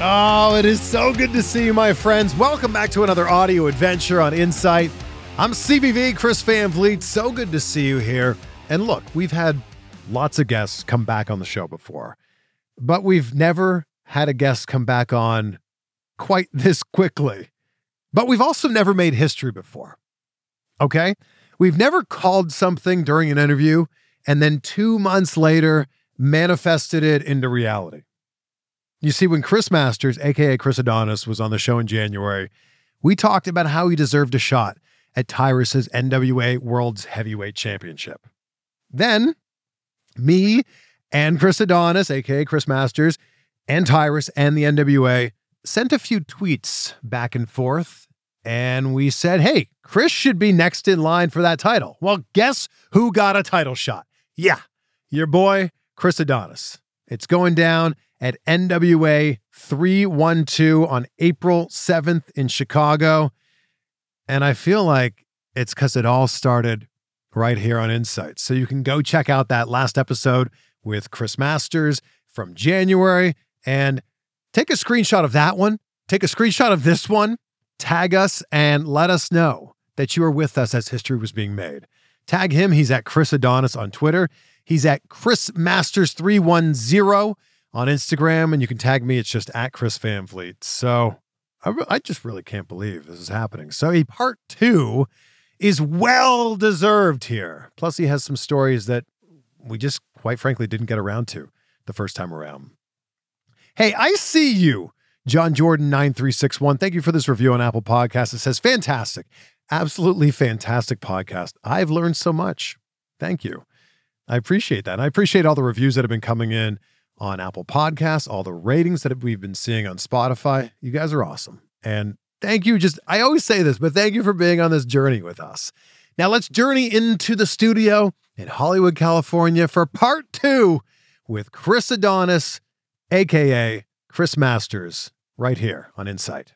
Oh, it is so good to see you, my friends. Welcome back to another audio adventure on Insight. I'm CVV Chris Van Vliet. So good to see you here. And look, we've had lots of guests come back on the show before, but we've never had a guest come back on quite this quickly. But we've also never made history before. Okay? We've never called something during an interview and then two months later manifested it into reality. You see, when Chris Masters, aka Chris Adonis, was on the show in January, we talked about how he deserved a shot at Tyrus's NWA World's Heavyweight Championship. Then, me and Chris Adonis, aka Chris Masters, and Tyrus and the NWA sent a few tweets back and forth, and we said, hey, Chris should be next in line for that title. Well, guess who got a title shot? Yeah, your boy, Chris Adonis. It's going down at NWA 312 on April 7th in Chicago. And I feel like it's because it all started right here on Insight. So you can go check out that last episode with Chris Masters from January and take a screenshot of that one, take a screenshot of this one, tag us, and let us know that you were with us as history was being made. Tag him. He's at Chris Adonis on Twitter. He's at Chris Masters 310 on Instagram. And you can tag me. It's just at Chris Van Vliet. So I, I just really can't believe this is happening. So a part two is well deserved here. Plus, he has some stories that we just quite frankly didn't get around to the first time around. Hey, I see you. John Jordan 9361. Thank you for this review on Apple Podcasts. It says fantastic. Absolutely fantastic podcast. I've learned so much. Thank you. I appreciate that. And I appreciate all the reviews that have been coming in on Apple Podcasts, all the ratings that we've been seeing on Spotify. You guys are awesome. And thank you. Just, I always say this, but thank you for being on this journey with us. Now let's journey into the studio in Hollywood, California for part two with Chris Adonis, AKA Chris Masters, right here on Insight.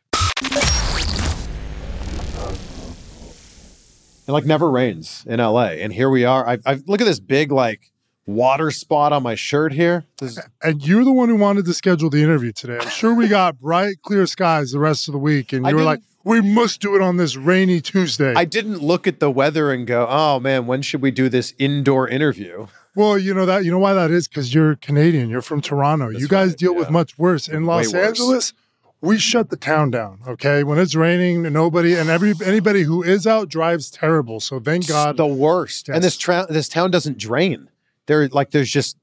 It like never rains in LA. And here we are. I, I look at this big like water spot on my shirt here. This And you're the one who wanted to schedule the interview today. I'm sure we got bright, clear skies the rest of the week, and I you were like, "We must do it on this rainy Tuesday." I didn't look at the weather and go, "Oh man, when should we do this indoor interview?" well, you know that. You know why that is? Because you're Canadian. You're from Toronto. you guys right, deal with much worse. In Los. Angeles, we shut the town down. Okay, when it's raining, nobody and every anybody who is out drives terrible. So thank God. the worst. And this Yes. tra- this town doesn't drain. There, like, there's just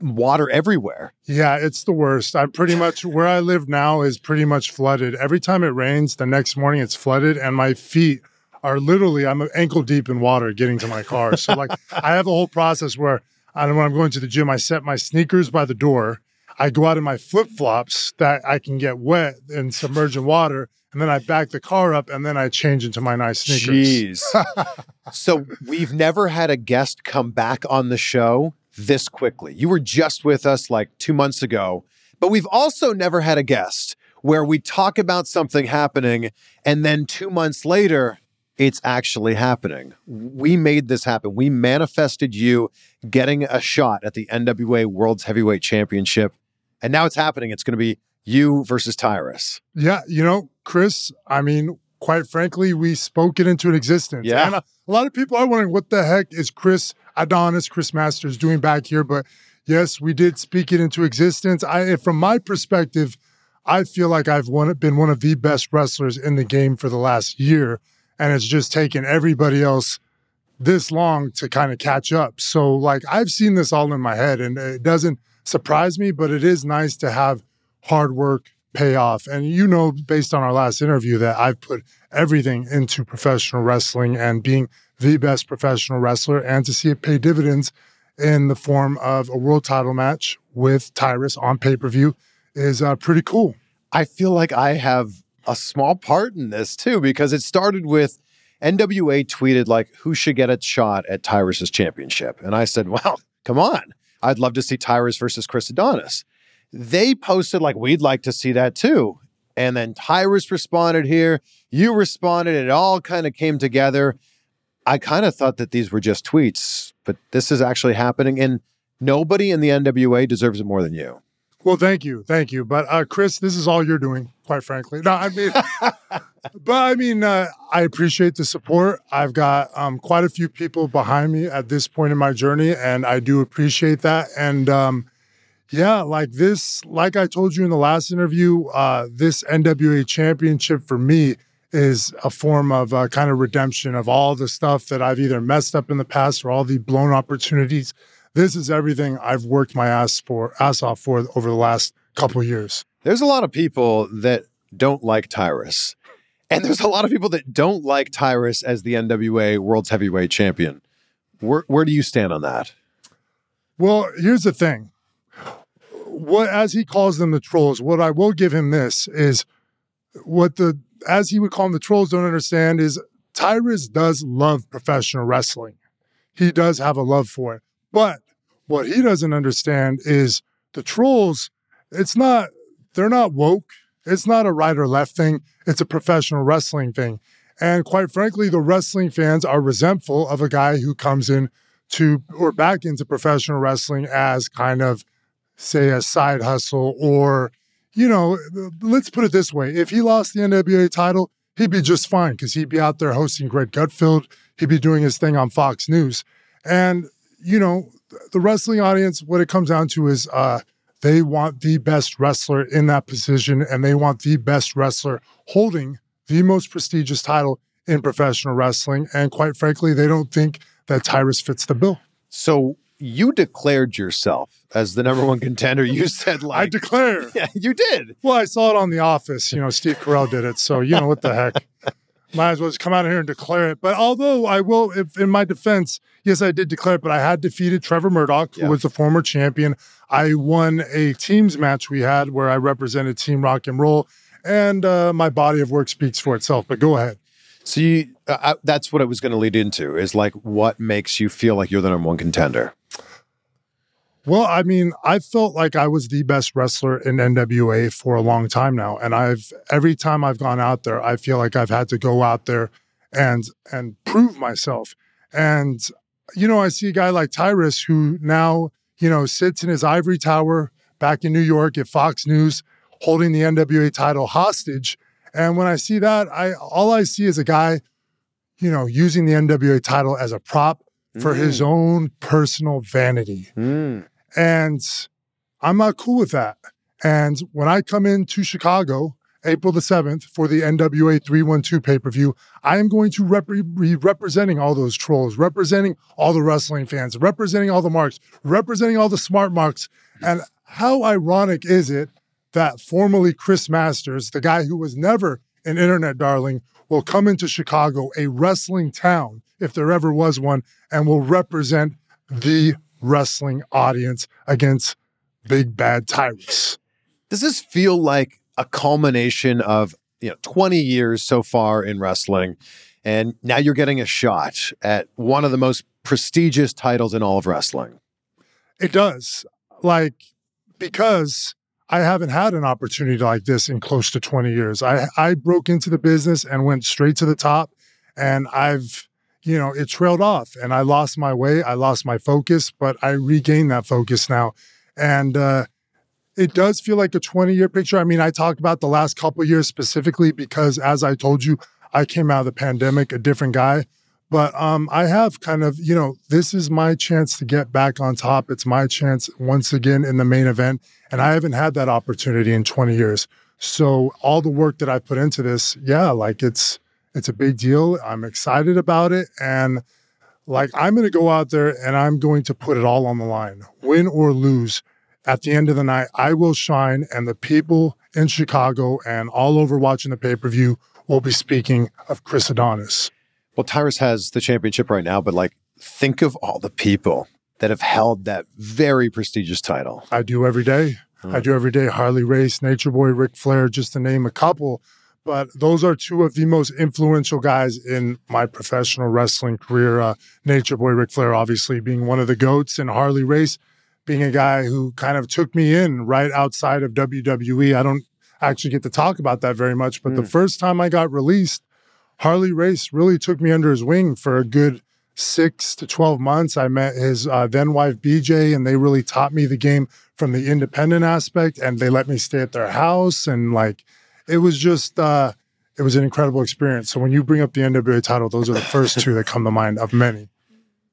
water everywhere. Yeah, it's the worst. I'm pretty much where I live now is pretty much flooded. Every time it rains, the next morning it's flooded, and my feet are literally I'm ankle deep in water getting to my car. So like I have a whole process where I when I'm going to the gym, I set my sneakers by the door. I go out in my flip flops that I can get wet and submerge in water, and then I back the car up, and then I change into my nice sneakers. Jeez. so we've never had a guest come back on the show this quickly. You were just with us like two months ago, but we've also never had a guest where we talk about something happening and then two months later, it's actually happening. We made this happen. We manifested you getting a shot at the NWA World's Heavyweight Championship. And now it's happening. It's going to be you versus Tyrus. Yeah, you know, Chris, I mean, quite frankly, we spoke it into existence. Yeah. And a, a lot of people are wondering what the heck is Chris Adonis, Chris Masters doing back here? But yes, we did speak it into existence. I, from my perspective, I feel like I've one, been one of the best wrestlers in the game for the last year. And it's just taken everybody else this long to kind of catch up. So, like, I've seen this all in my head and it doesn't surprise me, but it is nice to have hard work pay off. And you know, based on our last interview, that I've put everything into professional wrestling and being the best professional wrestler, and to see it pay dividends in the form of a world title match with Tyrus on pay per view is uh, pretty cool. I feel like I have a small part in this too, because it started with NWA tweeted like, who should get a shot at Tyrus's championship? And I said, well, come on. I'd love to see Tyrus versus Chris Adonis. They posted like, we'd like to see that too. And then Tyrus responded here. You responded. It all kind of came together. I kind of thought that these were just tweets, but this is actually happening. And nobody in the NWA deserves it more than you. Well, thank you, thank you. But uh, Chris, this is all you're doing, quite frankly. No, I mean, but I mean, uh, I appreciate the support. I've got um, quite a few people behind me at this point in my journey, and I do appreciate that. And um, yeah, like this, like I told you in the last interview, uh, this NWA championship for me is a form of uh, kind of redemption of all the stuff that I've either messed up in the past or all the blown opportunities. This is everything I've worked my ass for ass off for over the last couple years. There's a lot of people that don't like Tyrus. And there's a lot of people that don't like Tyrus as the NWA World's Heavyweight Champion. Where where do you stand on that? Well, here's the thing. What as he calls them the trolls, what I will give him this is what the as he would call them the trolls don't understand is Tyrus does love professional wrestling. He does have a love for it. But what he doesn't understand is the trolls, it's not they're not woke. It's not a right or left thing. It's a professional wrestling thing. And quite frankly, the wrestling fans are resentful of a guy who comes in to or back into professional wrestling as kind of say a side hustle or you know let's put it this way. If he lost the nwa title he'd be just fine because he'd be out there hosting greg gutfeld. He'd be doing his thing on fox news. And you know the wrestling audience what it comes down to is uh they want the best wrestler in that position and they want the best wrestler holding the most prestigious title in professional wrestling. And quite frankly they don't think that tyrus fits the bill. So you declared yourself as the number one contender. You said like, i declare Yeah, you did. Well, I saw it on The Office. You know, Steve Carell did it. So, you know, what the heck? Might as well just come out here and declare it. But although I will, if in my defense, yes, I did declare it, but I had defeated Trevor Murdoch, who Yeah. was the former champion. I won a teams match we had where I represented Team Rock and Roll, and uh, my body of work speaks for itself. But go ahead. So you, uh, uh, that's what it was going to lead into is like what makes you feel like you're the number one contender. Well, I mean, I felt like I was the best wrestler in NWA for a long time now, and I've every time I've gone out there, I feel like I've had to go out there and and prove myself. And you know, I see a guy like Tyrus who now you know sits in his ivory tower back in New York at Fox News, holding the NWA title hostage. And when I see that, I all I see is a guy, you know, using the NWA title as a prop for his own personal vanity. Mm. And I'm not cool with that. And when I come into Chicago, April the 7th, for the NWA 312 pay per view, I am going to rep- be representing all those trolls, representing all the wrestling fans, representing all the marks, representing all the smart marks. And how ironic is it that formerly Chris Masters, the guy who was never an internet darling, will come into Chicago, a wrestling town, if there ever was one, and will represent the wrestling audience against Big Bad Tyrus. Does this feel like a culmination of you know 20 years so far in wrestling, and now you're getting a shot at one of the most prestigious titles in all of wrestling? It does. Like, because I haven't had an opportunity like this in close to 20 years. I, I broke into the business and went straight to the top, and I've, you know, it trailed off and I lost my way. I lost my focus, but I regained that focus now. And uh, it does feel like a 20 year picture. I mean, I talked about the last couple years specifically because, as I told you, I came out of the pandemic a different guy. But um, I have kind of, you know, this is my chance to get back on top. It's my chance once again in the main event. And I haven't had that opportunity in 20 years. So all the work that I put into this, yeah, like it's it's a big deal. I'm excited about it. And like I'm gonna go out there and I'm going to put it all on the line. Win or lose. At the end of the night, I will shine, and the people in Chicago and all over watching the pay-per-view will be speaking of Chris Adonis. Well, Tyrus has the championship right now, but like, think of all the people that have held that very prestigious title. I do every day. I do every day. Harley Race, Nature Boy, Ric Flair, just to name a couple. But those are two of the most influential guys in my professional wrestling career. Uh, Nature Boy, Ric Flair, obviously being one of the goats, and Harley Race being a guy who kind of took me in right outside of WWE. I don't actually get to talk about that very much, but the first time I got released, Harley Race really took me under his wing for a good six to 12 months. I met his uh, then wife, BJ, and they really taught me the game from the independent aspect. And they let me stay at their house. And like, it was just, uh, it was an incredible experience. So when you bring up the NWA title, those are the first two that come to mind of many.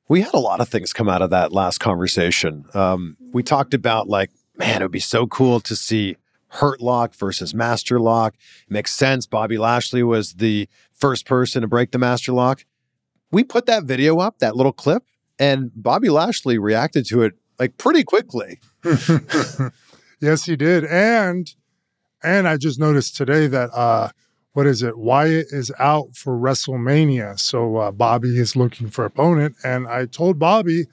We had a lot of things come out of that last conversation. Um, we talked about like, man, it would be so cool to see Hurt Lock versus Master Lock. makes sense. Bobby Lashley was the first person to break the Master Lock. We put that video up, that little clip, and Bobby Lashley reacted to it like pretty quickly. yes, he did. And and I just noticed today that uh what is it? Wyatt is out for WrestleMania. So uh, Bobby is looking for opponent. And I told Bobby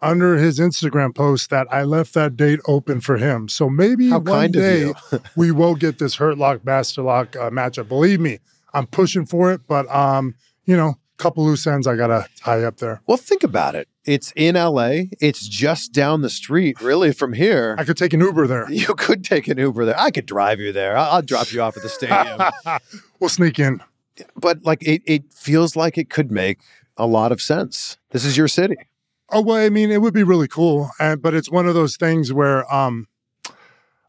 under his Instagram post that I left that date open for him. So maybe How one day we will get this Hurt Lock Master Lock uh, matchup. Believe me, I'm pushing for it. But um, you know, a couple loose ends I gotta tie up there. Well, think about it. It's in LA. It's just down the street, really, from here. I could take an Uber there. You could take an Uber there. I could drive you there. I'll, I'll drop you off at the stadium. we'll sneak in. but like, it, it feels like it could make a lot of sense. This is your city. Oh well, I mean, it would be really cool, and but it's one of those things where, um,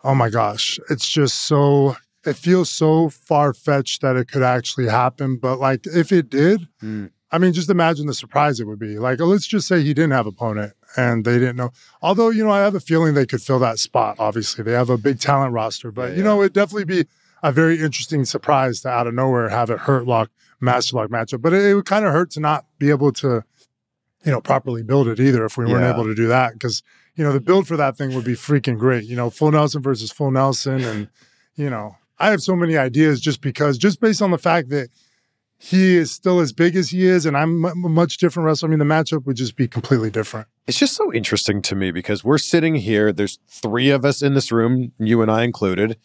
oh my gosh, it's just so. It feels so far fetched that it could actually happen, but like if it did, Mm. I mean, just imagine the surprise it would be. Like, let's just say he didn't have opponent and they didn't know. Although, you know, I have a feeling they could fill that spot. Obviously, they have a big talent roster, but Yeah, you know, it'd definitely be a very interesting surprise to out of nowhere have it hurt lock master lock matchup. But it, it would kind of hurt to not be able to, you know, properly build it either if we weren't Yeah. able to do that. Because you know, the build for that thing would be freaking great. You know, full Nelson versus full Nelson, and you know, I have so many ideas just because, just based on the fact that he is still as big as he is, and I'm a much different wrestler. I mean, the matchup would just be completely different. It's just so interesting to me because we're sitting here. There's three of us in this room, you and I included.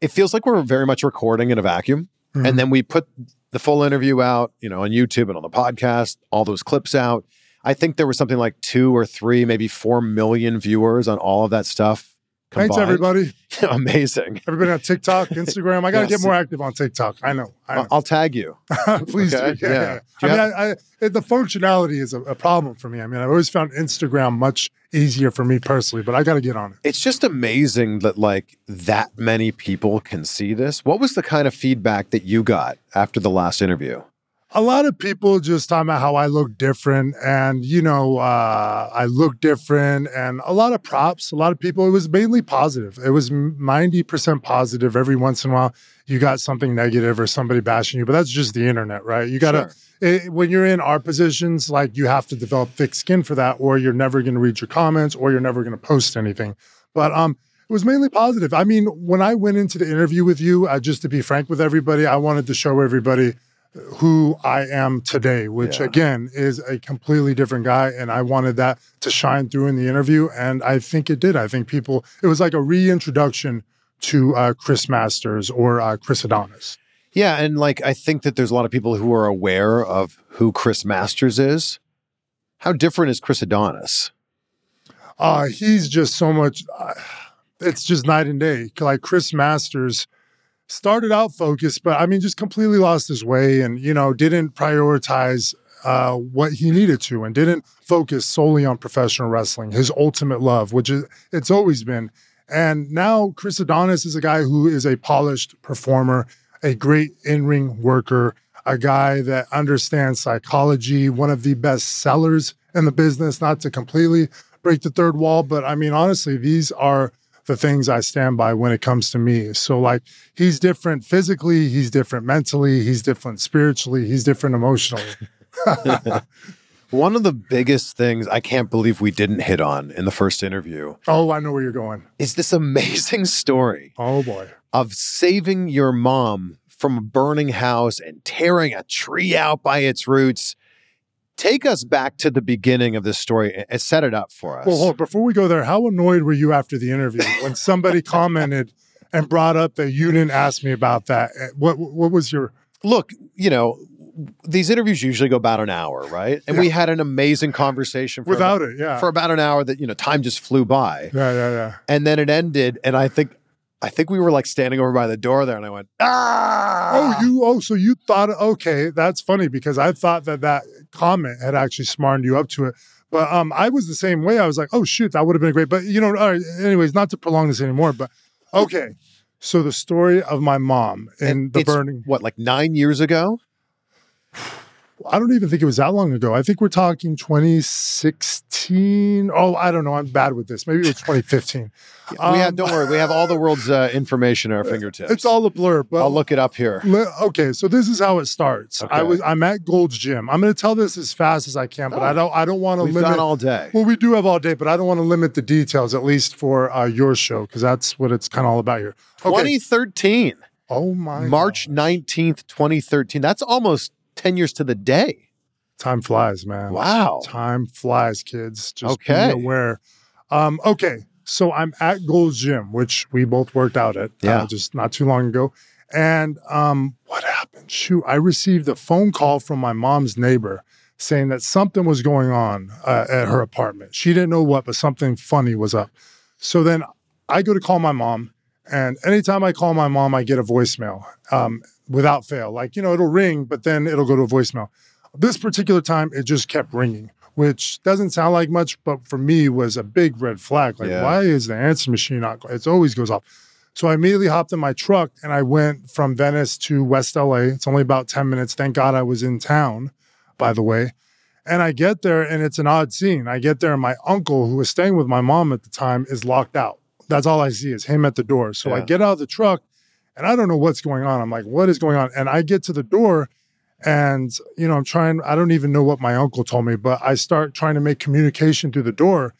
It feels like we're very much recording in a vacuum. Mhm. And then we put the full interview out, you know, on YouTube and on the podcast, all those clips out. I think there was something like two or three, maybe four million viewers on all of that stuff. Thanks, everybody. Amazing. Everybody on TikTok, Instagram. I got to Yes. get more active on TikTok. I know. I know. I'll, I'll tag you. Please Okay, do. Yeah. yeah. Do I mean, I, I, the functionality is a, a problem for me. I mean, I've always found Instagram much easier for me personally, but I got to get on it. It's just amazing that like that many people can see this. What was the kind of feedback that you got after the last interview? A lot of people just talking about how I look different and, you know, uh, I look different and a lot of props. A lot of people, it was mainly positive. It was 90% positive. Every once in a while, you got something negative or somebody bashing you, but that's just the internet, right? You got to, it, when you're in our positions, like you have to develop thick skin for that, or you're never going to read your comments or you're never going to post anything. But, um, it was mainly positive. I mean, when I went into the interview with you, uh, just to be frank with everybody, I wanted to show everybody who I am today, which Yeah. again is a completely different guy. And I wanted that to shine through in the interview. And I think it did. I think people, it was like a reintroduction to uh, Chris Masters or uh, Chris Adonis. Yeah, and like I think that there's a lot of people who are aware of who Chris Masters is. How different is Chris Adonis? Uh, he's just so much, uh, it's just night and day. Like Chris Masters started out focused, but I mean, just completely lost his way and, you know, didn't prioritize uh, what he needed to and didn't focus solely on professional wrestling, his ultimate love, which is, it's always been. And now Chris Adonis is a guy who is a polished performer, a great in ring worker, a guy that understands psychology, one of the best sellers in the business, not to completely break the third wall, but I mean, honestly, these are the things I stand by when it comes to me. So, like, he's different physically, he's different mentally, he's different spiritually, he's different emotionally. One of the biggest things I can't believe we didn't hit on in the first interview oh, I know where you're going. is this amazing story Oh, boy. of saving your mom from a burning house and tearing a tree out by its roots. Take us back to the beginning of this story and- set it up for us. Well, hold, before we go there, how annoyed were you after the interview when somebody commented and brought up that you didn't ask me about that? Eh, What what was your Look, you know, these interviews usually go about an hour, right? And we had an amazing conversation for without about, it? Yeah, for about an hour that, you know, time just flew by. yeah, yeah, yeah. And then it ended and I think I think we were like standing over by the door there and I went, "Ah!" Oh, you oh, so you thought okay, that's funny because I thought that that comment had actually smartened you up to it. But um, I was the same way. I was like, oh shoot, that would have been great. But you know, all right, anyways, not to prolong this anymore. But okay, so the story of my mom and And the burning. What, like 9 years ago? I don't even think it was that long ago. I think we're talking 2016. Oh, I don't know. I'm bad with this. Maybe it was 2015. we have Um, don't worry, we have all the world's uh, information at our fingertips. It's all a blur. But I'll look it up here. Le- okay, so this is how it starts. I was I'm at Gold's Gym. I'm going to tell this as fast as I can, but I don't I don't want to We've limit. gone all day. well, we do have all day, but I don't want to limit the details, at least for uh, your show, because that's what it's kind of all about here. Okay. 2013, oh my March 19th, 2013. That's almost 10 years to the day. Time flies, man. Wow. Time flies, kids. Just Okay. be aware. Um, okay, so I'm at Gold's Gym, which we both worked out at Yeah. uh, just not too long ago. And um, what happened? Shoot, I received a phone call from my mom's neighbor saying that something was going on uh, at her apartment. She didn't know what, but something funny was up. So then I go to call my mom, and anytime I call my mom, I get a voicemail um, without fail. Like, you know, it'll ring, but then it'll go to a voicemail. This particular time, it just kept ringing, which doesn't sound like much, but for me was a big red flag. Like, Yeah. why is the answer machine not? It always goes off. So I immediately hopped in my truck and I went from Venice to West LA. It's only about 10 minutes. Thank God I was in town, by the way. And I get there and it's an odd scene. I get there and my uncle, who was staying with my mom at the time, is locked out. That's all I see is him at the door. So I get out of the truck and I don't know what's going on. I'm like, what is going on? And I get to the door and, you know, I'm trying, I don't even know what my uncle told me, but I start trying to make communication through the door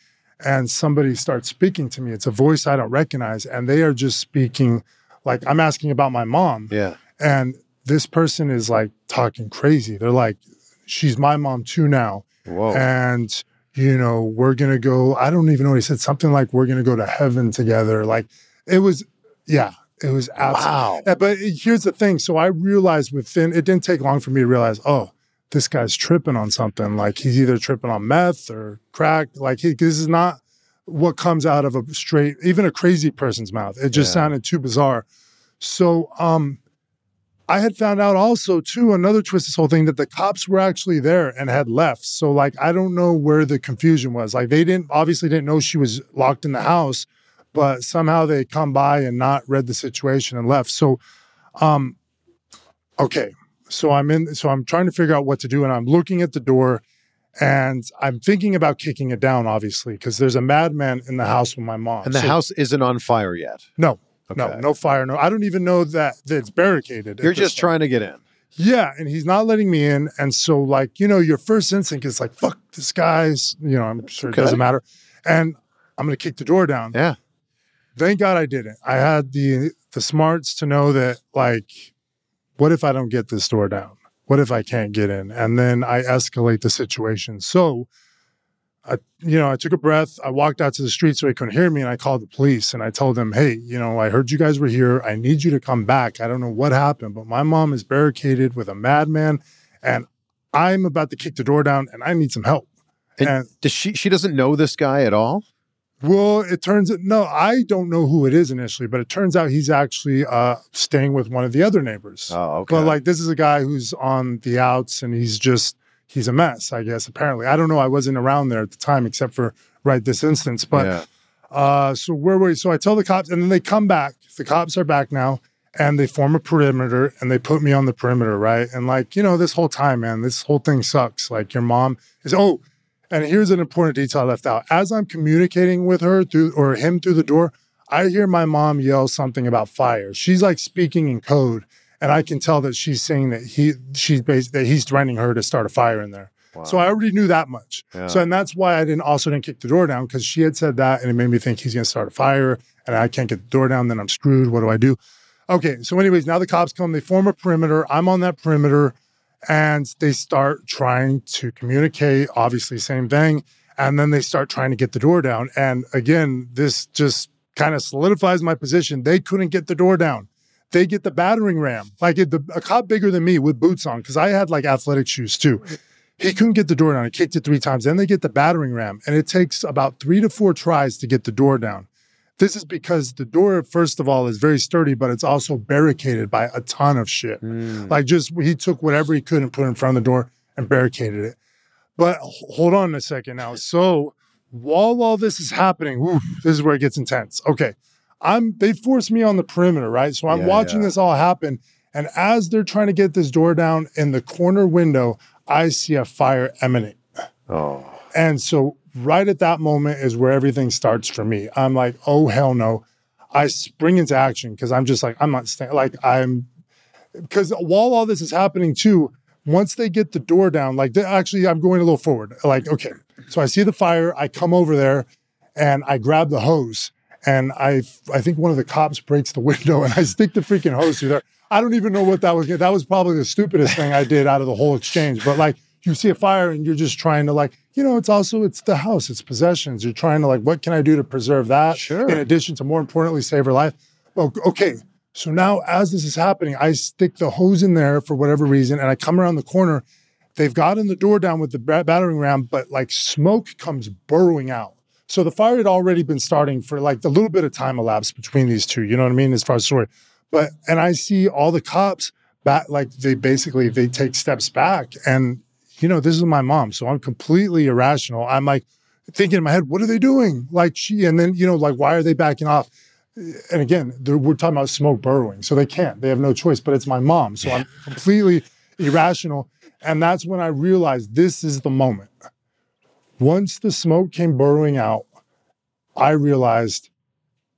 and somebody starts speaking to me. It's a voice I don't recognize. And they are just speaking like I'm asking about my mom. Yeah. And this person is like talking crazy. They're like, she's my mom too now. Whoa. And, you know, we're going to go, I don't even know what he said, something like, we're going to go to heaven together. Like it was, yeah, it was absolutely. wow. But here's the thing. So I realized within, it didn't take long for me to realize, oh, this guy's tripping on something. Like he's either tripping on meth or crack. Like he, this is not what comes out of a straight, even a crazy person's mouth. It just Yeah. sounded too bizarre. So, um, I had found out also too another twist this whole thing that the cops were actually there and had left. So like I don't know where the confusion was. Like they didn't obviously didn't know she was locked in the house, but somehow they come by and not read the situation and left. So um okay. So I'm in so I'm trying to figure out what to do and I'm looking at the door and I'm thinking about kicking it down obviously because there's a madman in the house with my mom. and the So- house isn't on fire yet. no. No, Okay. no fire. No, I don't even know that, that it's barricaded. You're just trying to get in. Yeah, and he's not letting me in. And so, like, you know, your first instinct is like, fuck this guy's, you know, I'm sure Okay. it doesn't matter. And I'm gonna kick the door down. Yeah. Thank God I didn't. I had the the smarts to know that, like, what if I don't get this door down? What if I can't get in? And then I escalate the situation. So I, you know, I took a breath. I walked out to the street so he couldn't hear me, and I called the police. And I told them, "Hey, you know, I heard you guys were here. I need you to come back. I don't know what happened, but my mom is barricaded with a madman, and I'm about to kick the door down, and I need some help." And And does she she doesn't know this guy at all? Well, it turns no, I don't know who it is initially, but it turns out he's actually uh, staying with one of the other neighbors. Oh, okay. But like this is a guy who's on the outs and he's just he's a mess, I guess, apparently. I don't know. I wasn't around there at the time except for right this instance. But yeah. Uh, so where were we? So I tell the cops, and then they come back. The cops are back now, and they form a perimeter, and they put me on the perimeter, right? And like you know, this whole time, man, this whole thing sucks. Like your mom is oh, and here's an important detail I left out. As I'm communicating with her through or him through the door, I hear my mom yell something about fire. She's like speaking in code, and I can tell that she's saying that he she's that he's threatening her to start a fire in there. So I already knew that much. Yeah. So and that's why I didn't also didn't kick the door down because she had said that and it made me think he's gonna start a fire and I can't get the door down, then I'm screwed. What do I do? Okay, so anyways, now the cops come, they form a perimeter. I'm on that perimeter and they start trying to communicate, obviously, same thing. And then they start trying to get the door down. And again, this just kind of solidifies my position. They couldn't get the door down. They get the battering ram, like it, the, a cop bigger than me with boots on, because I had like athletic shoes too. He couldn't get the door down. He kicked it three times. Then they get the battering ram, and it takes about three to four tries to get the door down. This is because the door, first of all, is very sturdy, but it's also barricaded by a ton of shit. Mm. Like just he took whatever he could and put in front of the door and barricaded it. But hold on a second now. So while all this is happening, whew, this is where it gets intense. Okay. I'm they forced me on the perimeter, right? So I'm Yeah, watching yeah. this all happen. And as they're trying to get this door down in the corner window, I see a fire emanate. Oh. And so right at that moment is where everything starts for me. I'm like, oh hell no. I spring into action because I'm just like, I'm not staying like I'm because while all this is happening too, once they get the door down, like actually I'm going a little forward. Like, okay. So I see the fire, I come over there and I grab the hose and I I think one of the cops breaks the window and I stick the freaking hose through there. I don't even know what that was. That was probably the stupidest thing I did out of the whole exchange. But like you see a fire and you're just trying to like, you know, it's also it's the house, it's possessions. You're trying to like, what can I do to preserve that? Sure. In addition to more importantly, save her life. Well, okay. So now as this is happening, I stick the hose in there for whatever reason, and I come around the corner. They've gotten the door down with the battering ram, but like smoke comes burrowing out. So the fire had already been starting for like a little bit of time elapsed between these two. You know what I mean? As far as story, but and I see all the cops back, like they basically they take steps back, and you know this is my mom, so I'm completely irrational. I'm like thinking in my head, what are they doing? Like she, and then you know like why are they backing off? And again, we're talking about smoke burrowing, so they can't. They have no choice. But it's my mom, so I'm completely irrational. And that's when I realized this is the moment. Once the smoke came burrowing out, I realized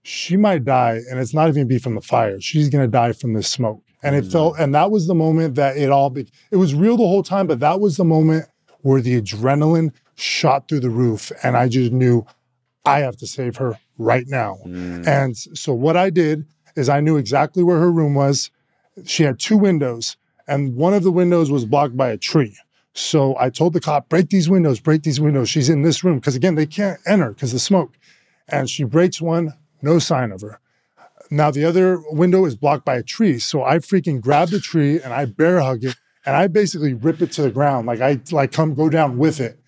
she might die, and it's not even be from the fire. She's gonna die from this smoke. And it mm-hmm. felt, and that was the moment that it all be, it was real the whole time, but that was the moment where the adrenaline shot through the roof. And I just knew I have to save her right now. Mm. And so what I did is I knew exactly where her room was. She had two windows, and one of the windows was blocked by a tree. So I told the cop, break these windows, break these windows. She's in this room. Because again, they can't enter because the smoke. And she breaks one, no sign of her. Now the other window is blocked by a tree. So I freaking grab the tree and I bear hug it and I basically rip it to the ground. Like I like come go down with it.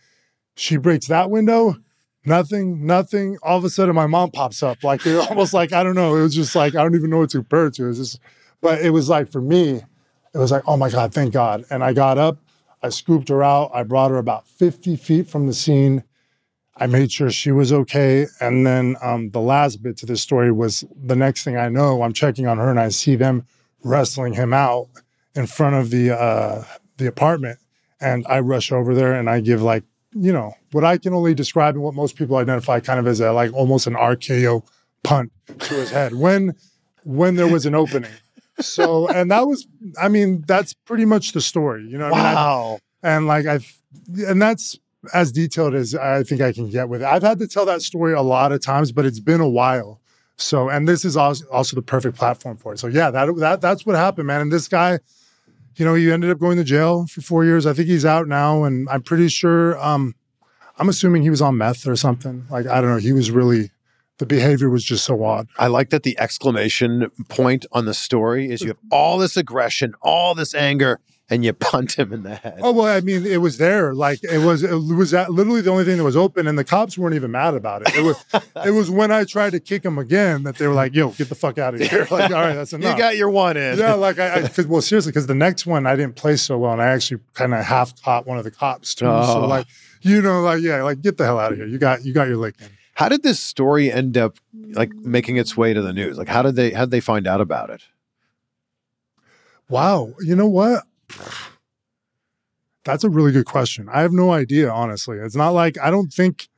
She breaks that window, nothing, nothing. All of a sudden my mom pops up. Like it almost like, I don't know. It was just like, I don't even know what to compare it to. It was just, but it was like for me, it was like, oh my God, thank God. And I got up, I scooped her out, I brought her about 50 feet from the scene. I made sure she was okay. And then um, the last bit to this story was the next thing I know, I'm checking on her and I see them wrestling him out in front of the uh, the apartment. And I rush over there and I give like, you know, what I can only describe and what most people identify kind of as a like almost an RKO punt to his head when when there was an opening. So and that was I mean, that's pretty much the story. You know what I mean? I- Wow. and like I've and that's as detailed as I think I can get with it. I've had to tell that story a lot of times, but it's been a while. So, and this is also, the perfect platform for it. So, yeah, that that that's what happened, man. And this guy, you know, he ended up going to jail for four years. I think he's out now, and I'm pretty sure. Um, I'm assuming he was on meth or something. Like I don't know. He was really the behavior was just so odd. I like that the exclamation point on the story is you have all this aggression, all this anger, and you punt him in the head. Oh well, I mean, it was there. Like it was, it was that literally the only thing that was open, and the cops weren't even mad about it. It was, it was when I tried to kick him again that they were like, "Yo, get the fuck out of here!" Like, all right, that's enough. you got your one in. yeah, like I, I cause, well, seriously, because the next one I didn't play so well, and I actually kind of half caught one of the cops too. Oh. So like, you know, like yeah, like get the hell out of here. You got, you got your licking. How did this story end up like making its way to the news? Like how did they how did they find out about it? Wow. You know what? That's a really good question. I have no idea, honestly. It's not like I don't think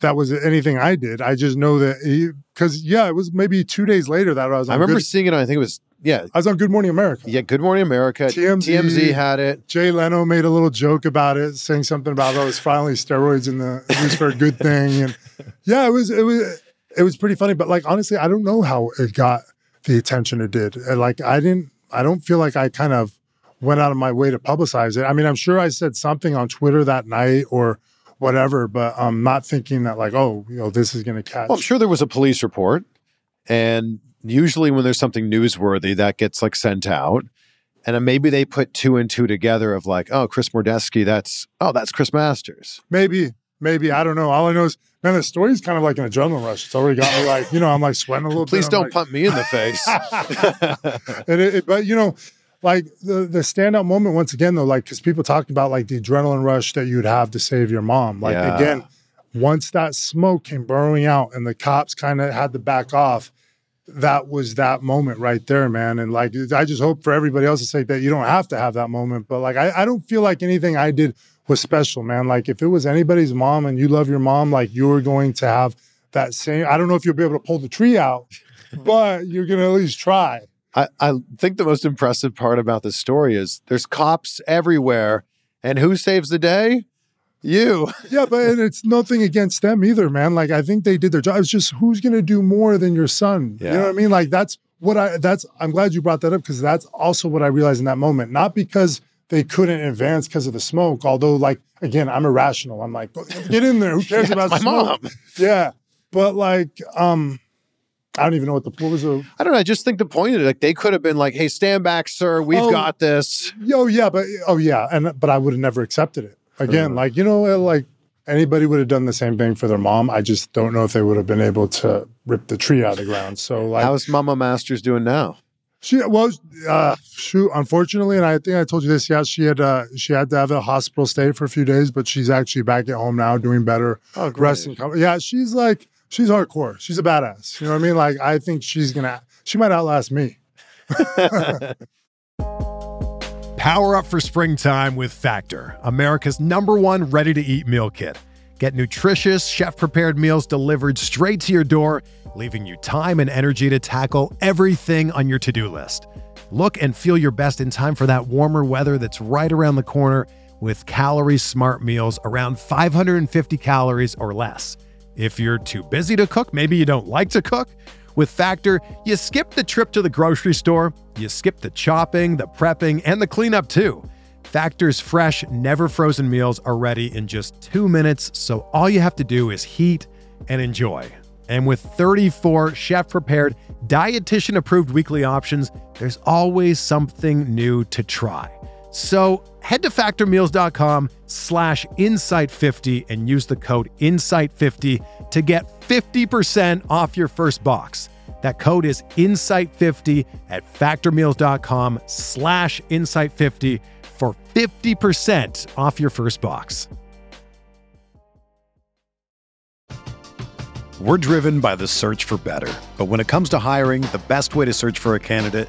that was anything I did. I just know that because yeah, it was maybe two days later that I was. I remember good, seeing it. On, I think it was yeah. I was on Good Morning America. Yeah, Good Morning America. TMZ, TMZ had it. Jay Leno made a little joke about it, saying something about oh, it's finally steroids in the used for a good thing, and yeah, it was it was it was pretty funny. But like honestly, I don't know how it got the attention it did. Like I didn't. I don't feel like I kind of went out of my way to publicize it. I mean, I'm sure I said something on Twitter that night or whatever, but I'm not thinking that like, oh, you know, this is going to catch. Well, I'm sure there was a police report, and usually when there's something newsworthy, that gets like sent out, and then maybe they put two and two together of like, oh, Chris Mordetzky, that's oh, that's Chris Masters. Maybe, maybe I don't know. All I know is, man, the story's kind of like an adrenaline rush. It's already got me like, you know, I'm like sweating a little. Please bit. don't like, pump me in the face. and it, it, but you know like the the standout moment once again though, like because people talked about like the adrenaline rush that you'd have to save your mom. Like yeah. again, once that smoke came burrowing out and the cops kind of had to back off, that was that moment right there, man. And like I just hope for everybody else to say that you don't have to have that moment. But like I, I don't feel like anything I did was special, man. Like if it was anybody's mom and you love your mom, like you were going to have that same. I don't know if you'll be able to pull the tree out, but you're gonna at least try. I, I think the most impressive part about this story is there's cops everywhere, and who saves the day? You. yeah, but and it's nothing against them either, man. Like I think they did their job. It's just who's gonna do more than your son. Yeah. You know what I mean? Like that's what I that's I'm glad you brought that up because that's also what I realized in that moment. Not because they couldn't advance because of the smoke, although like again, I'm irrational. I'm like, get in there. Who cares yeah, about my smoke? mom? Yeah. But like, um, I don't even know what the what was the. I don't know. I just think the point of it, like they could have been like, "Hey, stand back, sir. We've oh, got this." Yo, yeah, but oh yeah, and but I would have never accepted it again. Uh, like you know, like anybody would have done the same thing for their mom. I just don't know if they would have been able to rip the tree out of the ground. So like, how's Mama Masters doing now? She well, uh, shoot. Unfortunately, and I think I told you this. Yeah, she had uh, she had to have a hospital stay for a few days, but she's actually back at home now, doing better. Oh, great. Resting. Yeah, she's like she's hardcore. She's a badass. You know what I mean? Like I think she's gonna she might outlast me. Power up for springtime with Factor, America's number one ready to eat meal kit. Get nutritious, chef prepared meals delivered straight to your door, leaving you time and energy to tackle everything on your to do list. Look and feel your best in time for that warmer weather that's right around the corner with calorie smart meals around 550 calories or less. If you're too busy to cook, maybe you don't like to cook, with Factor, you skip the trip to the grocery store, you skip the chopping, the prepping, and the cleanup too. Factor's fresh, never frozen meals are ready in just two minutes, so all you have to do is heat and enjoy. And with 34 chef prepared, dietitian approved weekly options, there's always something new to try. So head to factormeals.com slash insight50 and use the code insight50 to get 50% off your first box. That code is insight50 at factormeals.com slash insight50 for 50% off your first box. We're driven by the search for better. But when it comes to hiring, the best way to search for a candidate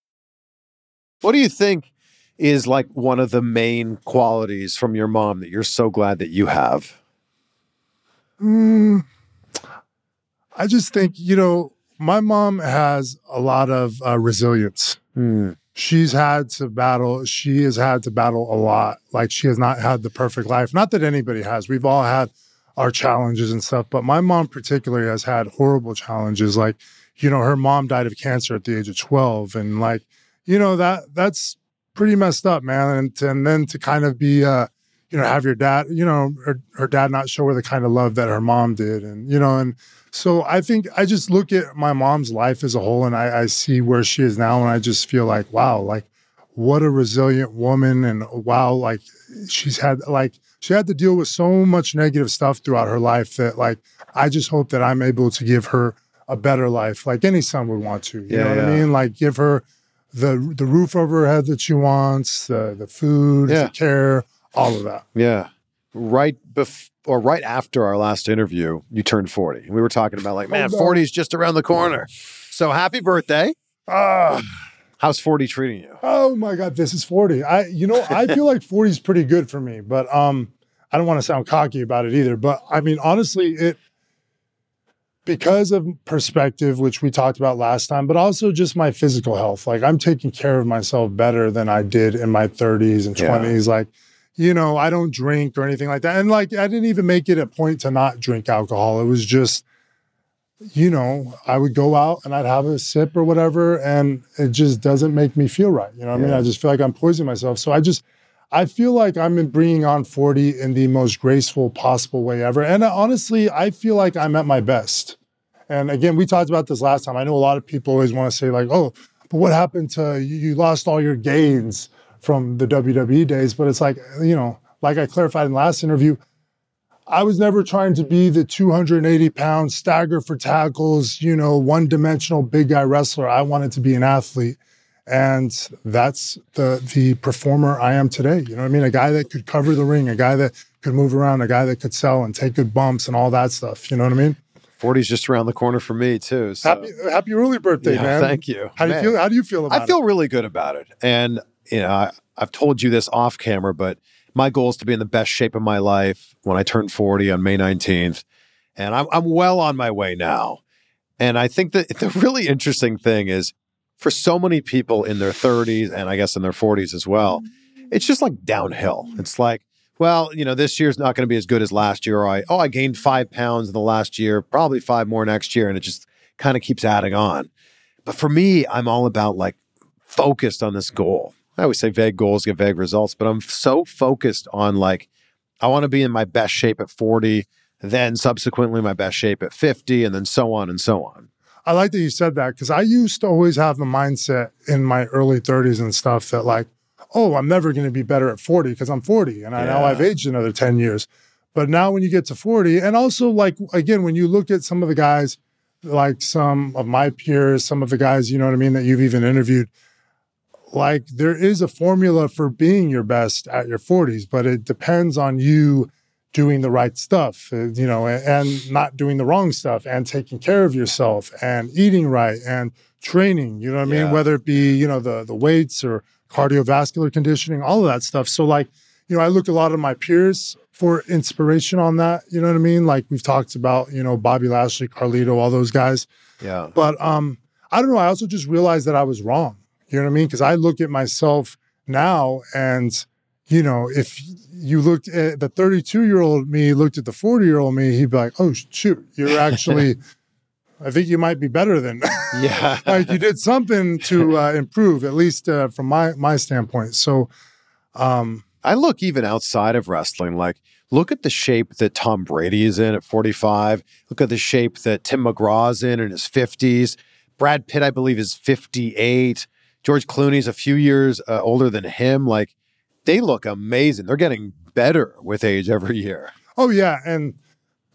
What do you think is like one of the main qualities from your mom that you're so glad that you have? Mm, I just think, you know, my mom has a lot of uh, resilience. Hmm. She's had to battle, she has had to battle a lot. Like she has not had the perfect life. Not that anybody has. We've all had our challenges and stuff, but my mom particularly has had horrible challenges. Like, you know, her mom died of cancer at the age of 12 and like, you know, that that's pretty messed up, man. And and then to kind of be uh you know, have your dad, you know, her, her dad not show her the kind of love that her mom did. And, you know, and so I think I just look at my mom's life as a whole and I, I see where she is now. And I just feel like, wow, like what a resilient woman. And wow, like she's had, like, she had to deal with so much negative stuff throughout her life that, like, I just hope that I'm able to give her a better life, like any son would want to. You Yeah, know what I mean? Like, give her the the roof over her head that she wants, the the food, Yeah. the care, all of that. Yeah. Right before or right after our last interview, you turned 40. We were talking about like, man, no. 40 is just around the corner. So happy birthday. Ah. How's 40 treating you? Oh my God, this is 40. I, you know, I feel like 40 is pretty good for me, but um, I don't want to sound cocky about it either. But I mean, honestly, it because of perspective, which we talked about last time, but also just my physical health. Like I'm taking care of myself better than I did in my 30s and Yeah. 20s. Like, you know, I don't drink or anything like that. And like I didn't even make it a point to not drink alcohol. It was just you know, I would go out and I'd have a sip or whatever, and it just doesn't make me feel right. You know what I mean? I just feel like I'm poisoning myself. So I just, I feel like I'm in bringing on 40 in the most graceful possible way ever. And uh, honestly, I feel like I'm at my best. And again, we talked about this last time. I know a lot of people always want to say, like, oh, but what happened to you? You lost all your gains from the WWE days. But it's like, you know, like I clarified in the last interview, I was never trying to be the 280 pound stagger for tackles, you know, one dimensional big guy wrestler. I wanted to be an athlete. And that's the the performer I am today. You know what I mean? A guy that could cover the ring, a guy that could move around, a guy that could sell and take good bumps and all that stuff. You know what I mean? 40 is just around the corner for me too. So Happy happy early birthday, Yeah, man. thank you. How do you feel? How do you feel about I feel it? really good about it. And, you know, I, I've told you this off camera, but my goal is to be in the best shape of my life when I turn 40 on May 19th. And I'm, I'm well on my way now. And I think that the really interesting thing is for so many people in their 30s and I guess in their 40s as well, mm-hmm. it's just like downhill. It's like, well, you know, this year's not going to be as good as last year. Or I, oh, I gained five pounds in the last year, probably five more next year. And it just kind of keeps adding on. But for me, I'm all about like focused on this goal. I always say vague goals get vague results, but I'm so focused on like, I want to be in my best shape at 40, then subsequently my best shape at 50, and then so on and so on. I like that you said that because I used to always have the mindset in my early 30s and stuff that like, oh, I'm never going to be better at 40 because I'm 40 and I know I've aged another 10 years. But now when you get to 40, and also like again, when you look at some of the guys, like some of my peers, some of the guys, you know what I mean, that you've even interviewed, like there is a formula for being your best at your 40s, but it depends on you doing the right stuff, uh, you know, and not doing the wrong stuff and taking care of yourself and eating right and training, you know what I Yeah. mean? Whether it be, you know, the the weights or cardiovascular conditioning, all of that stuff. So like, you know, I look a lot of my peers for inspiration on that, you know what I mean? Like we've talked about, you know, Bobby Lashley, Carlito, all those guys. Yeah. But um, I don't know. I also just realized that I was wrong. You know what I mean? Because I look at myself now, and you know, if you looked at the 32 year old me, looked at the 40 year old me, he'd be like, "Oh shoot, you're actually." I think you might be better than Yeah. like you did something to uh, improve, at least uh, from my my standpoint. So, um, I look even outside of wrestling, like look at the shape that Tom Brady is in at 45. Look at the shape that Tim McGraw is in in his 50s. Brad Pitt, I believe, is 58. George Clooney's a few years uh, older than him. Like they look amazing. They're getting better with age every year. Oh yeah, and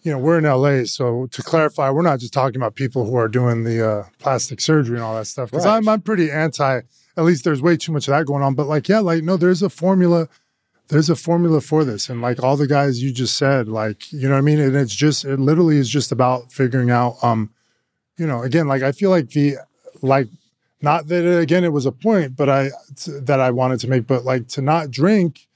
you know we're in LA, so to clarify, we're not just talking about people who are doing the uh, plastic surgery and all that stuff. Because Right. I'm I'm pretty anti. At least there's way too much of that going on. But like yeah, like no, there's a formula. There's a formula for this, and like all the guys you just said, like you know what I mean. And it's just it literally is just about figuring out. Um, you know, again, like I feel like the like not that uh, again it was a point, but I t- that I wanted to make, but like to not drink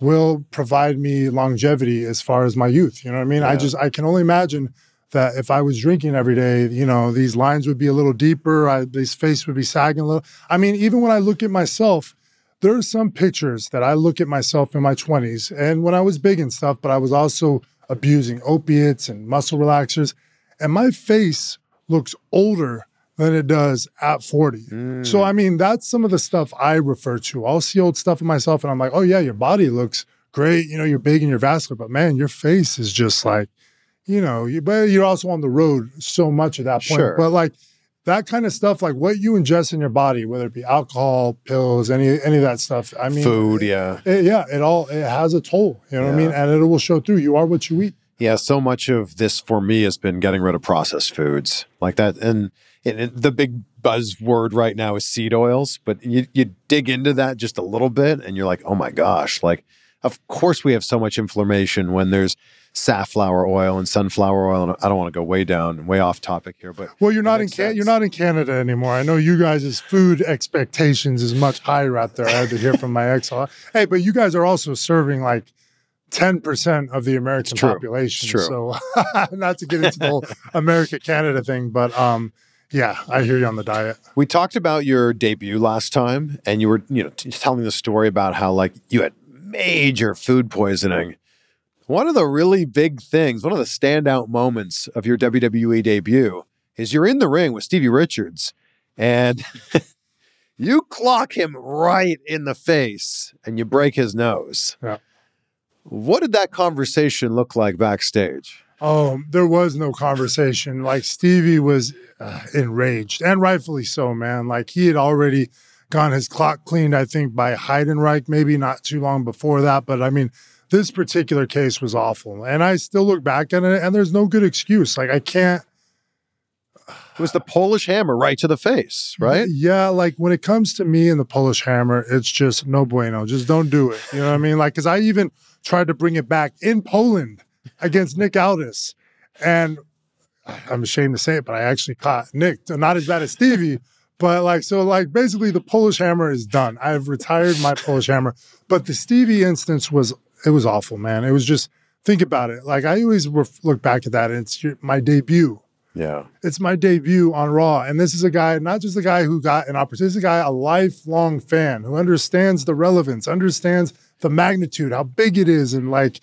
will provide me longevity as far as my youth. You know what I mean? I just I can only imagine that if I was drinking every day, you know, these lines would be a little deeper. I, this face would be sagging a little. I mean, even when I look at myself, there are some pictures that I look at myself in my 20s and when I was big and stuff, but I was also abusing opiates and muscle relaxers. And my face looks older than it does at 40. So, mm. I mean, that's some of the stuff I refer to. I'll see old stuff of myself and I'm like, oh, yeah, your body looks great. You know, you're big and you're vascular, but man, your face is just like, you know, you, but you're also on the road so much at that point. Sure. But like that kind of stuff, like what you ingest in your body, whether it be alcohol, pills, any any of that stuff. I mean, Food, yeah. it- yeah, it all it has a toll. You know what I mean, and it will show through. You are what you eat. Yeah, so much of this for me has been getting rid of processed foods like that. And, and the big buzzword right now is seed oils, but you, you dig into that just a little bit and you're like, oh my gosh, like, of course we have so much inflammation when there's safflower oil and sunflower oil. And I don't want to go way down, way off topic here, but Well, you're not in Can- you're not in Canada anymore. I know you guys' food expectations is much higher out there. I had to hear from my ex. Hey, but you guys are also serving like. 10% of the American population. So not to get into the whole America Canada thing, but um yeah, I hear you on the diet. We talked about your debut last time, and you were, you know, t- telling the story about how like you had major food poisoning. One of the really big things, one of the standout moments of your WWE debut is you're in the ring with Stevie Richards, and you clock him right in the face, and you break his nose. Yeah. What did that conversation look like backstage? Oh, there was no conversation. Like Stevie was uh, enraged, and rightfully so, man. Like he had already gotten his clock cleaned, I think, by Heidenreich, maybe not too long before that. But I mean, this particular case was awful, and I still look back at it, and there's no good excuse. Like I can't. It was the Polish hammer right to the face, right? Yeah, like when it comes to me and the Polish hammer, it's just no bueno. Just don't do it. You know what I mean? Like, because I even tried to bring it back in Poland against Nick Aldis, and I'm ashamed to say it, but I actually caught Nick. Not as bad as Stevie, but like so, like basically the Polish hammer is done. I've retired my Polish hammer, but the Stevie instance was it was awful, man. It was just think about it. Like I always ref- look back at that, and it's your, my debut Yeah. it's my debut on Raw. And this is a guy, not just a guy who got an opportunity, this is a guy, a lifelong fan who understands the relevance, understands the magnitude, how big it is. And like,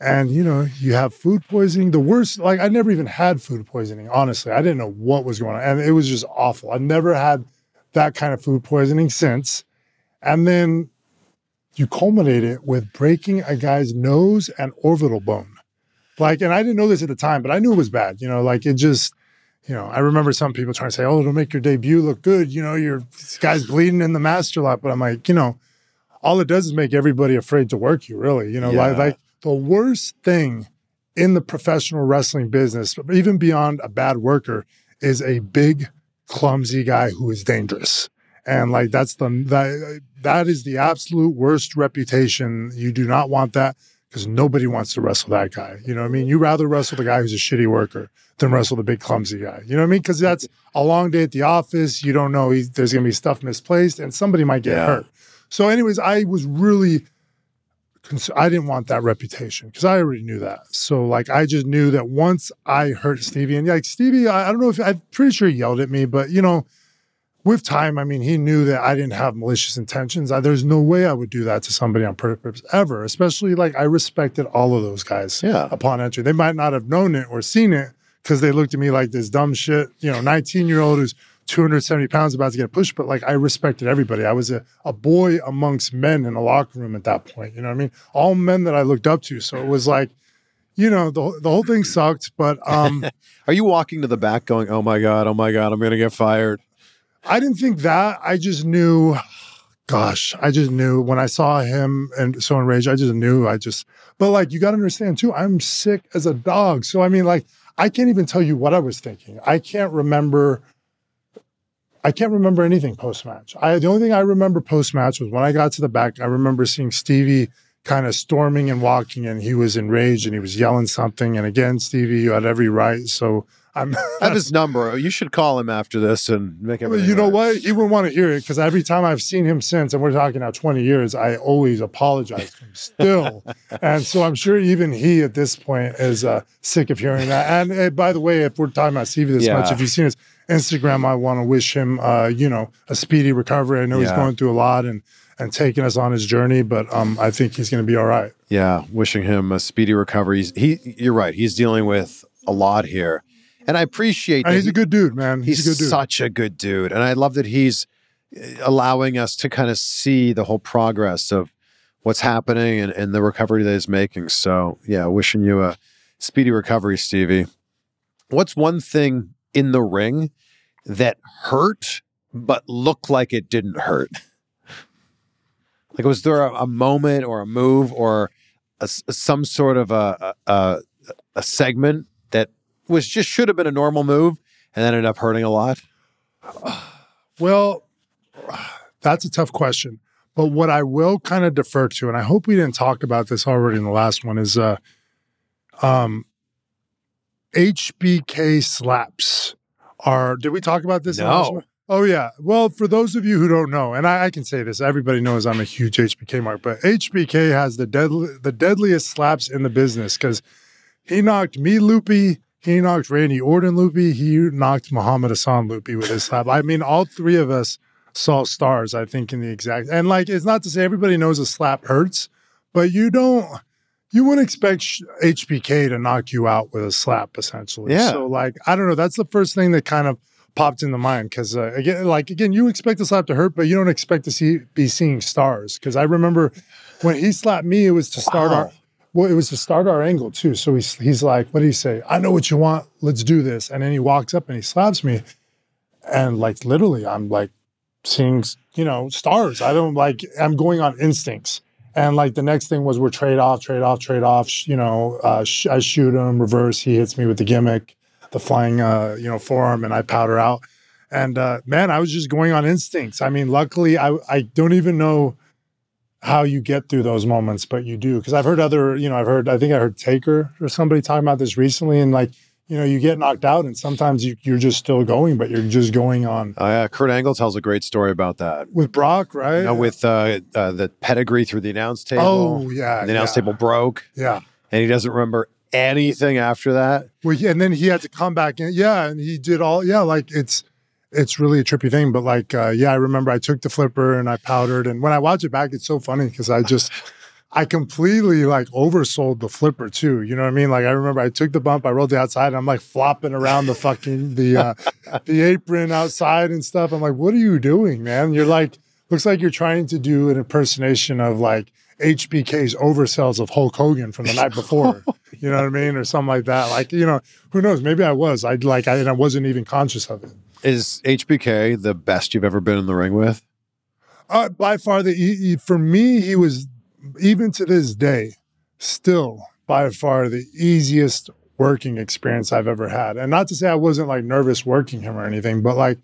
and you know, you have food poisoning. The worst, like, I never even had food poisoning, honestly. I didn't know what was going on. And it was just awful. I never had that kind of food poisoning since. And then you culminate it with breaking a guy's nose and orbital bone. Like, and I didn't know this at the time, but I knew it was bad. You know, like it just, you know, I remember some people trying to say, "Oh, it'll make your debut look good." You know, your this guy's bleeding in the Masterlock, but I'm like, you know, all it does is make everybody afraid to work you. Really, you know, like Yeah. like the worst thing in the professional wrestling business, even beyond a bad worker, is a big, clumsy guy who is dangerous. And like that's the that that is the absolute worst reputation. You do not want that because nobody wants to wrestle that guy. You know what I mean? You rather wrestle the guy who's a shitty worker than wrestle the big clumsy guy. You know what I mean? Because that's a long day at the office. You don't know he, there's going to be stuff misplaced and somebody might get Yeah. hurt. So, anyways, I was really. cons- I didn't want that reputation because I already knew that. So, like, I just knew that once I hurt Stevie, and like Stevie, I, I don't know if I'm pretty sure he yelled at me, but you know, with time, I mean, he knew that I didn't have malicious intentions. I, there's no way I would do that to somebody on purpose ever, especially like I respected all of those guys Yeah. upon entry. They might not have known it or seen it because they looked at me like this dumb shit, you know, 19 year old who's 270 pounds about to get pushed. But like I respected everybody. I was a, a boy amongst men in a locker room at that point. You know what I mean? All men that I looked up to. So it was like, you know, the, the whole thing sucked. But um, Are you walking to the back going, oh my God, oh my God, I'm going to get fired? I didn't think that. I just knew. Gosh, I just knew when I saw him and so enraged. I just knew. I just, but like you got to understand too. I'm sick as a dog. So I mean, like I can't even tell you what I was thinking. I can't remember. I can't remember anything post match. I the only thing I remember post match was when I got to the back. I remember seeing Stevie kind of storming and walking, and he was enraged and he was yelling something. And again, Stevie, you had every right. So I'm. I have his number. You should call him after this and make everything. you know right. what? He wouldn't want to hear it because every time I've seen him since, and we're talking now 20 years, I always apologize to him still. and so I'm sure even he at this point is uh, sick of hearing that. And uh, by the way, if we're talking about Stevie this Yeah. much, if you've seen his Instagram, I want to wish him, uh, you know, a speedy recovery. I know he's going through a lot and and taking us on his journey, but um, I think he's going to be all right. Yeah, wishing him a speedy recovery. He's, he, you're right. He's dealing with a lot here, and I appreciate And that he's he- a good dude, man. He's, he's a good dude. such a good dude and i love that he's uh, allowing us to kind of see the whole progress of what's happening and, and the recovery that he's making so yeah wishing you a speedy recovery stevie what's one thing in the ring that hurt but looked like it didn't hurt like was there a, a moment or a move or a some sort of a, a, a, a segment that was just should have been a normal move and ended up hurting a lot Well, that's a tough question. But what I will kind of defer to, and I hope we didn't talk about this already in the last one, is uh um HBK slaps are did we talk about this No. Oh yeah. Well, for those of you who don't know, and I, I can say this, everybody knows I'm a huge HBK mark, but HBK has the deadly the deadliest slaps in the business because he knocked me loopy. He knocked Randy Orton loopy. He knocked Muhammad Hassan loopy with his slap. I mean, all three of us saw stars, I think, in the exact. And like, it's not to say everybody knows a slap hurts, but you don't, you wouldn't expect HBK to knock you out with a slap, essentially. Yeah. So, like, I don't know. That's the first thing that kind of popped in the mind because, uh, again, like, again, you expect the slap to hurt, but you don't expect to see be seeing stars. Because I remember when he slapped me, it was to start our. Well, it was to start our angle too. So he's he's like, "What do you say? I know what you want. Let's do this." And then he walks up and he slaps me, and like literally, I'm like seeing you know stars. I don't like. I'm going on instincts. And like the next thing was we're trade off, trade off, trade off. You know, uh, sh- I shoot him reverse. He hits me with the gimmick, the flying, uh, you know, forearm, and I powder out. And uh, man, I was just going on instincts. I mean, luckily, I I don't even know how you get through those moments, but you do. Because I've heard other, you know, I've heard, I think I heard Taker or somebody talking about this recently, and like, you know, you get knocked out, and sometimes you, you're just still going, but you're just going on Oh yeah, Kurt Angle tells a great story about that. with Brock, right? You know, with uh, uh, the pedigree through the announce table. oh yeah, and the announce yeah, table broke, yeah. and he doesn't remember anything after that. Well, yeah, and then he had to come back in, yeah, and he did all, yeah, like it's. It's really a trippy thing, but like, uh, yeah, I remember I took the flipper and I powdered, and when I watch it back, it's so funny because I just, I completely like oversold the flipper too. You know what I mean? Like I remember I took the bump, I rolled the outside, and I'm like flopping around the fucking the uh, the apron outside and stuff. I'm like, what are you doing, man? You're like, looks like you're trying to do an impersonation of like HBK's oversells of Hulk Hogan from the night before. you know what I mean, or something like that. Like you know, who knows? Maybe I was. I like I, and I wasn't even conscious of it. Is HBK the best you've ever been in the ring with? Uh, by far the e- e- for me, he was even to this day still by far the easiest working experience I've ever had. And not to say I wasn't like nervous working him or anything, but like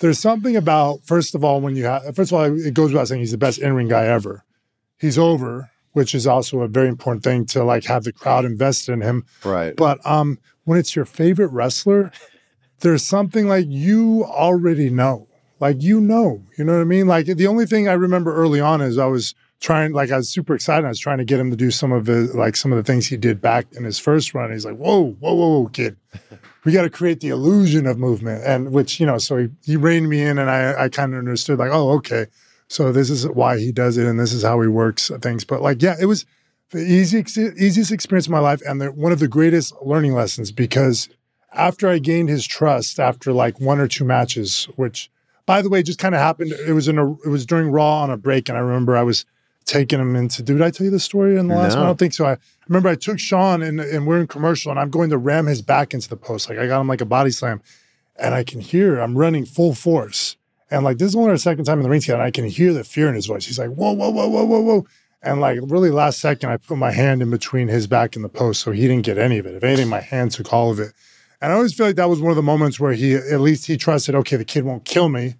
there's something about first of all when you have first of all it goes without saying he's the best in ring guy ever. He's over, which is also a very important thing to like have the crowd invested in him. Right. But um, when it's your favorite wrestler, there's something like you already know. Like you know, you know what I mean? Like the only thing I remember early on is I was trying, like I was super excited. I was trying to get him to do some of his, like some of the things he did back in his first run. He's like, whoa, whoa, whoa, kid. We got to create the illusion of movement. And which, you know, so he, he reined me in and I, I kind of understood like, oh, okay. So this is why he does it and this is how he works things. But like, yeah, it was the easiest, easiest experience of my life and the, one of the greatest learning lessons because after I gained his trust after like one or two matches, which by the way just kind of happened. It was in a it was during Raw on a break, and I remember I was taking him into. Did I tell you the story in the last No. one? I don't think so. I remember I took Shawn and and we're in commercial, and I'm going to ram his back into the post. Like I got him like a body slam, and I can hear I'm running full force. And like this is only our second time in the ring together, and I can hear the fear in his voice. He's like, whoa, whoa, whoa, whoa, whoa, whoa. And like really last second, I put my hand in between his back and the post, so he didn't get any of it. If anything, my hand took all of it. And I always feel like that was one of the moments where he, at least he trusted, okay, the kid won't kill me.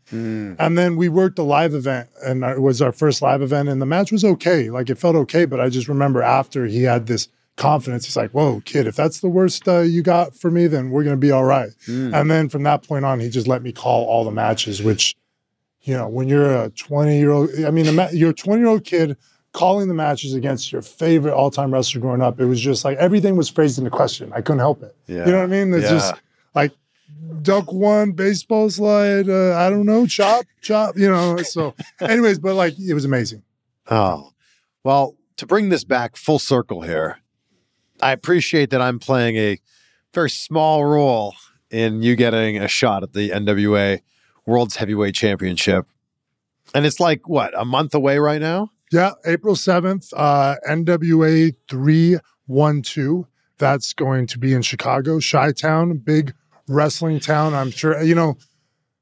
And then we worked a live event, and it was our first live event, and the match was okay. Like it felt okay, but I just remember after he had this confidence, he's like, whoa, kid, if that's the worst uh, you got for me, then we're going to be all right. And then from that point on, he just let me call all the matches, which, you know, when you're a 20 year old, I mean, you're a 20 year old kid calling the matches against your favorite all time wrestler growing up, it was just like everything was phrased into question. I couldn't help it. Yeah. You know what I mean? It's Yeah. just like duck one, baseball slide, uh, I don't know, chop, chop, you know. So, anyways, but like it was amazing. Oh, well, to bring this back full circle here, I appreciate that I'm playing a very small role in you getting a shot at the NWA World's Heavyweight Championship. And it's like, what, a month away right now? Yeah, April 7th, uh, NWA 312. That's going to be in Chicago, Chi Town, big wrestling town. I'm sure, you know,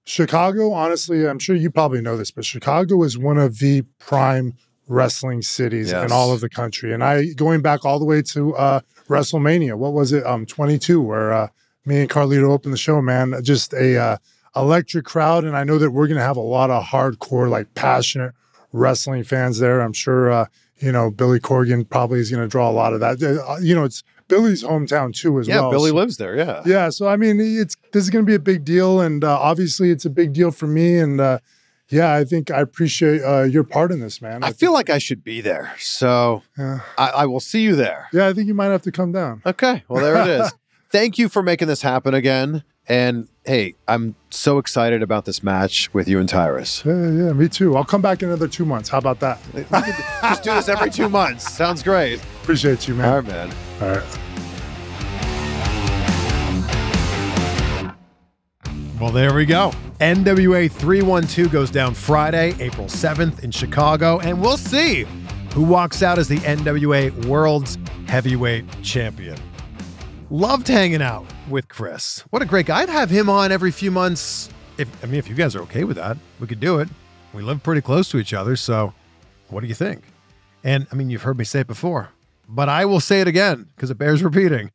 Chicago, honestly, I'm sure you probably know this, but Chicago is one of the prime wrestling cities Yes. in all of the country. And I, going back all the way to uh, WrestleMania, what was it? Um, 22, where uh, me and Carlito opened the show, man. Just a uh, electric crowd. And I know that we're going to have a lot of hardcore, like passionate wrestling fans there. I'm sure, uh, you know, Billy Corgan probably is going to draw a lot of that. Uh, you know, it's Billy's hometown too, as yeah, well. Billy So- lives there. Yeah. yeah, so I mean, it's this is going to be a big deal, and uh, obviously, it's a big deal for me. And uh, yeah, I think I appreciate uh, your part in this, man. I feel like I should be there. So Yeah. I, I will see you there. yeah, I think you might have to come down. Okay. Well, there it is. Thank you for making this happen again. And hey, I'm so excited about this match with you and Tyrus. Yeah, yeah, me too. I'll come back in another two months. How about that? Just do this every two months. Sounds great. Appreciate you, man. All right, man. All right. Well, there we go. NWA 312 goes down Friday, April 7th in Chicago, and we'll see who walks out as the NWA World's Heavyweight Champion. Loved hanging out with Chris. What a great guy. I'd have him on every few months. If I mean, if you guys are okay with that, we could do it. We live pretty close to each other, so what do you think? And I mean, you've heard me say it before, but I will say it again because it bears repeating.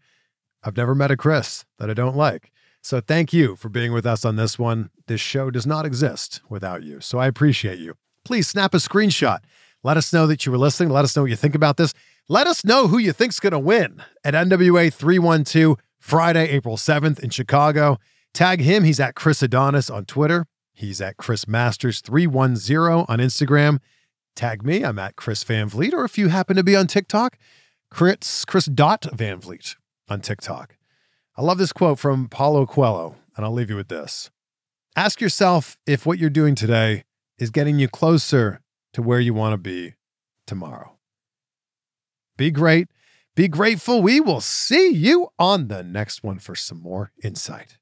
I've never met a Chris that I don't like. So thank you for being with us on this one. This show does not exist without you. So I appreciate you. Please snap a screenshot. Let us know that you were listening. Let us know what you think about this. Let us know who you think's going to win at NWA 312 Friday, April 7th in Chicago. Tag him. He's at Chris Adonis on Twitter. He's at Chris Masters 310 on Instagram. Tag me. I'm at Chris Van Vliet. Or if you happen to be on TikTok, Chris, Chris dot Van Vliet on TikTok. I love this quote from Paulo Coelho, and I'll leave you with this. Ask yourself if what you're doing today is getting you closer to where you want to be tomorrow. Be great. Be grateful. We will see you on the next one for some more insight.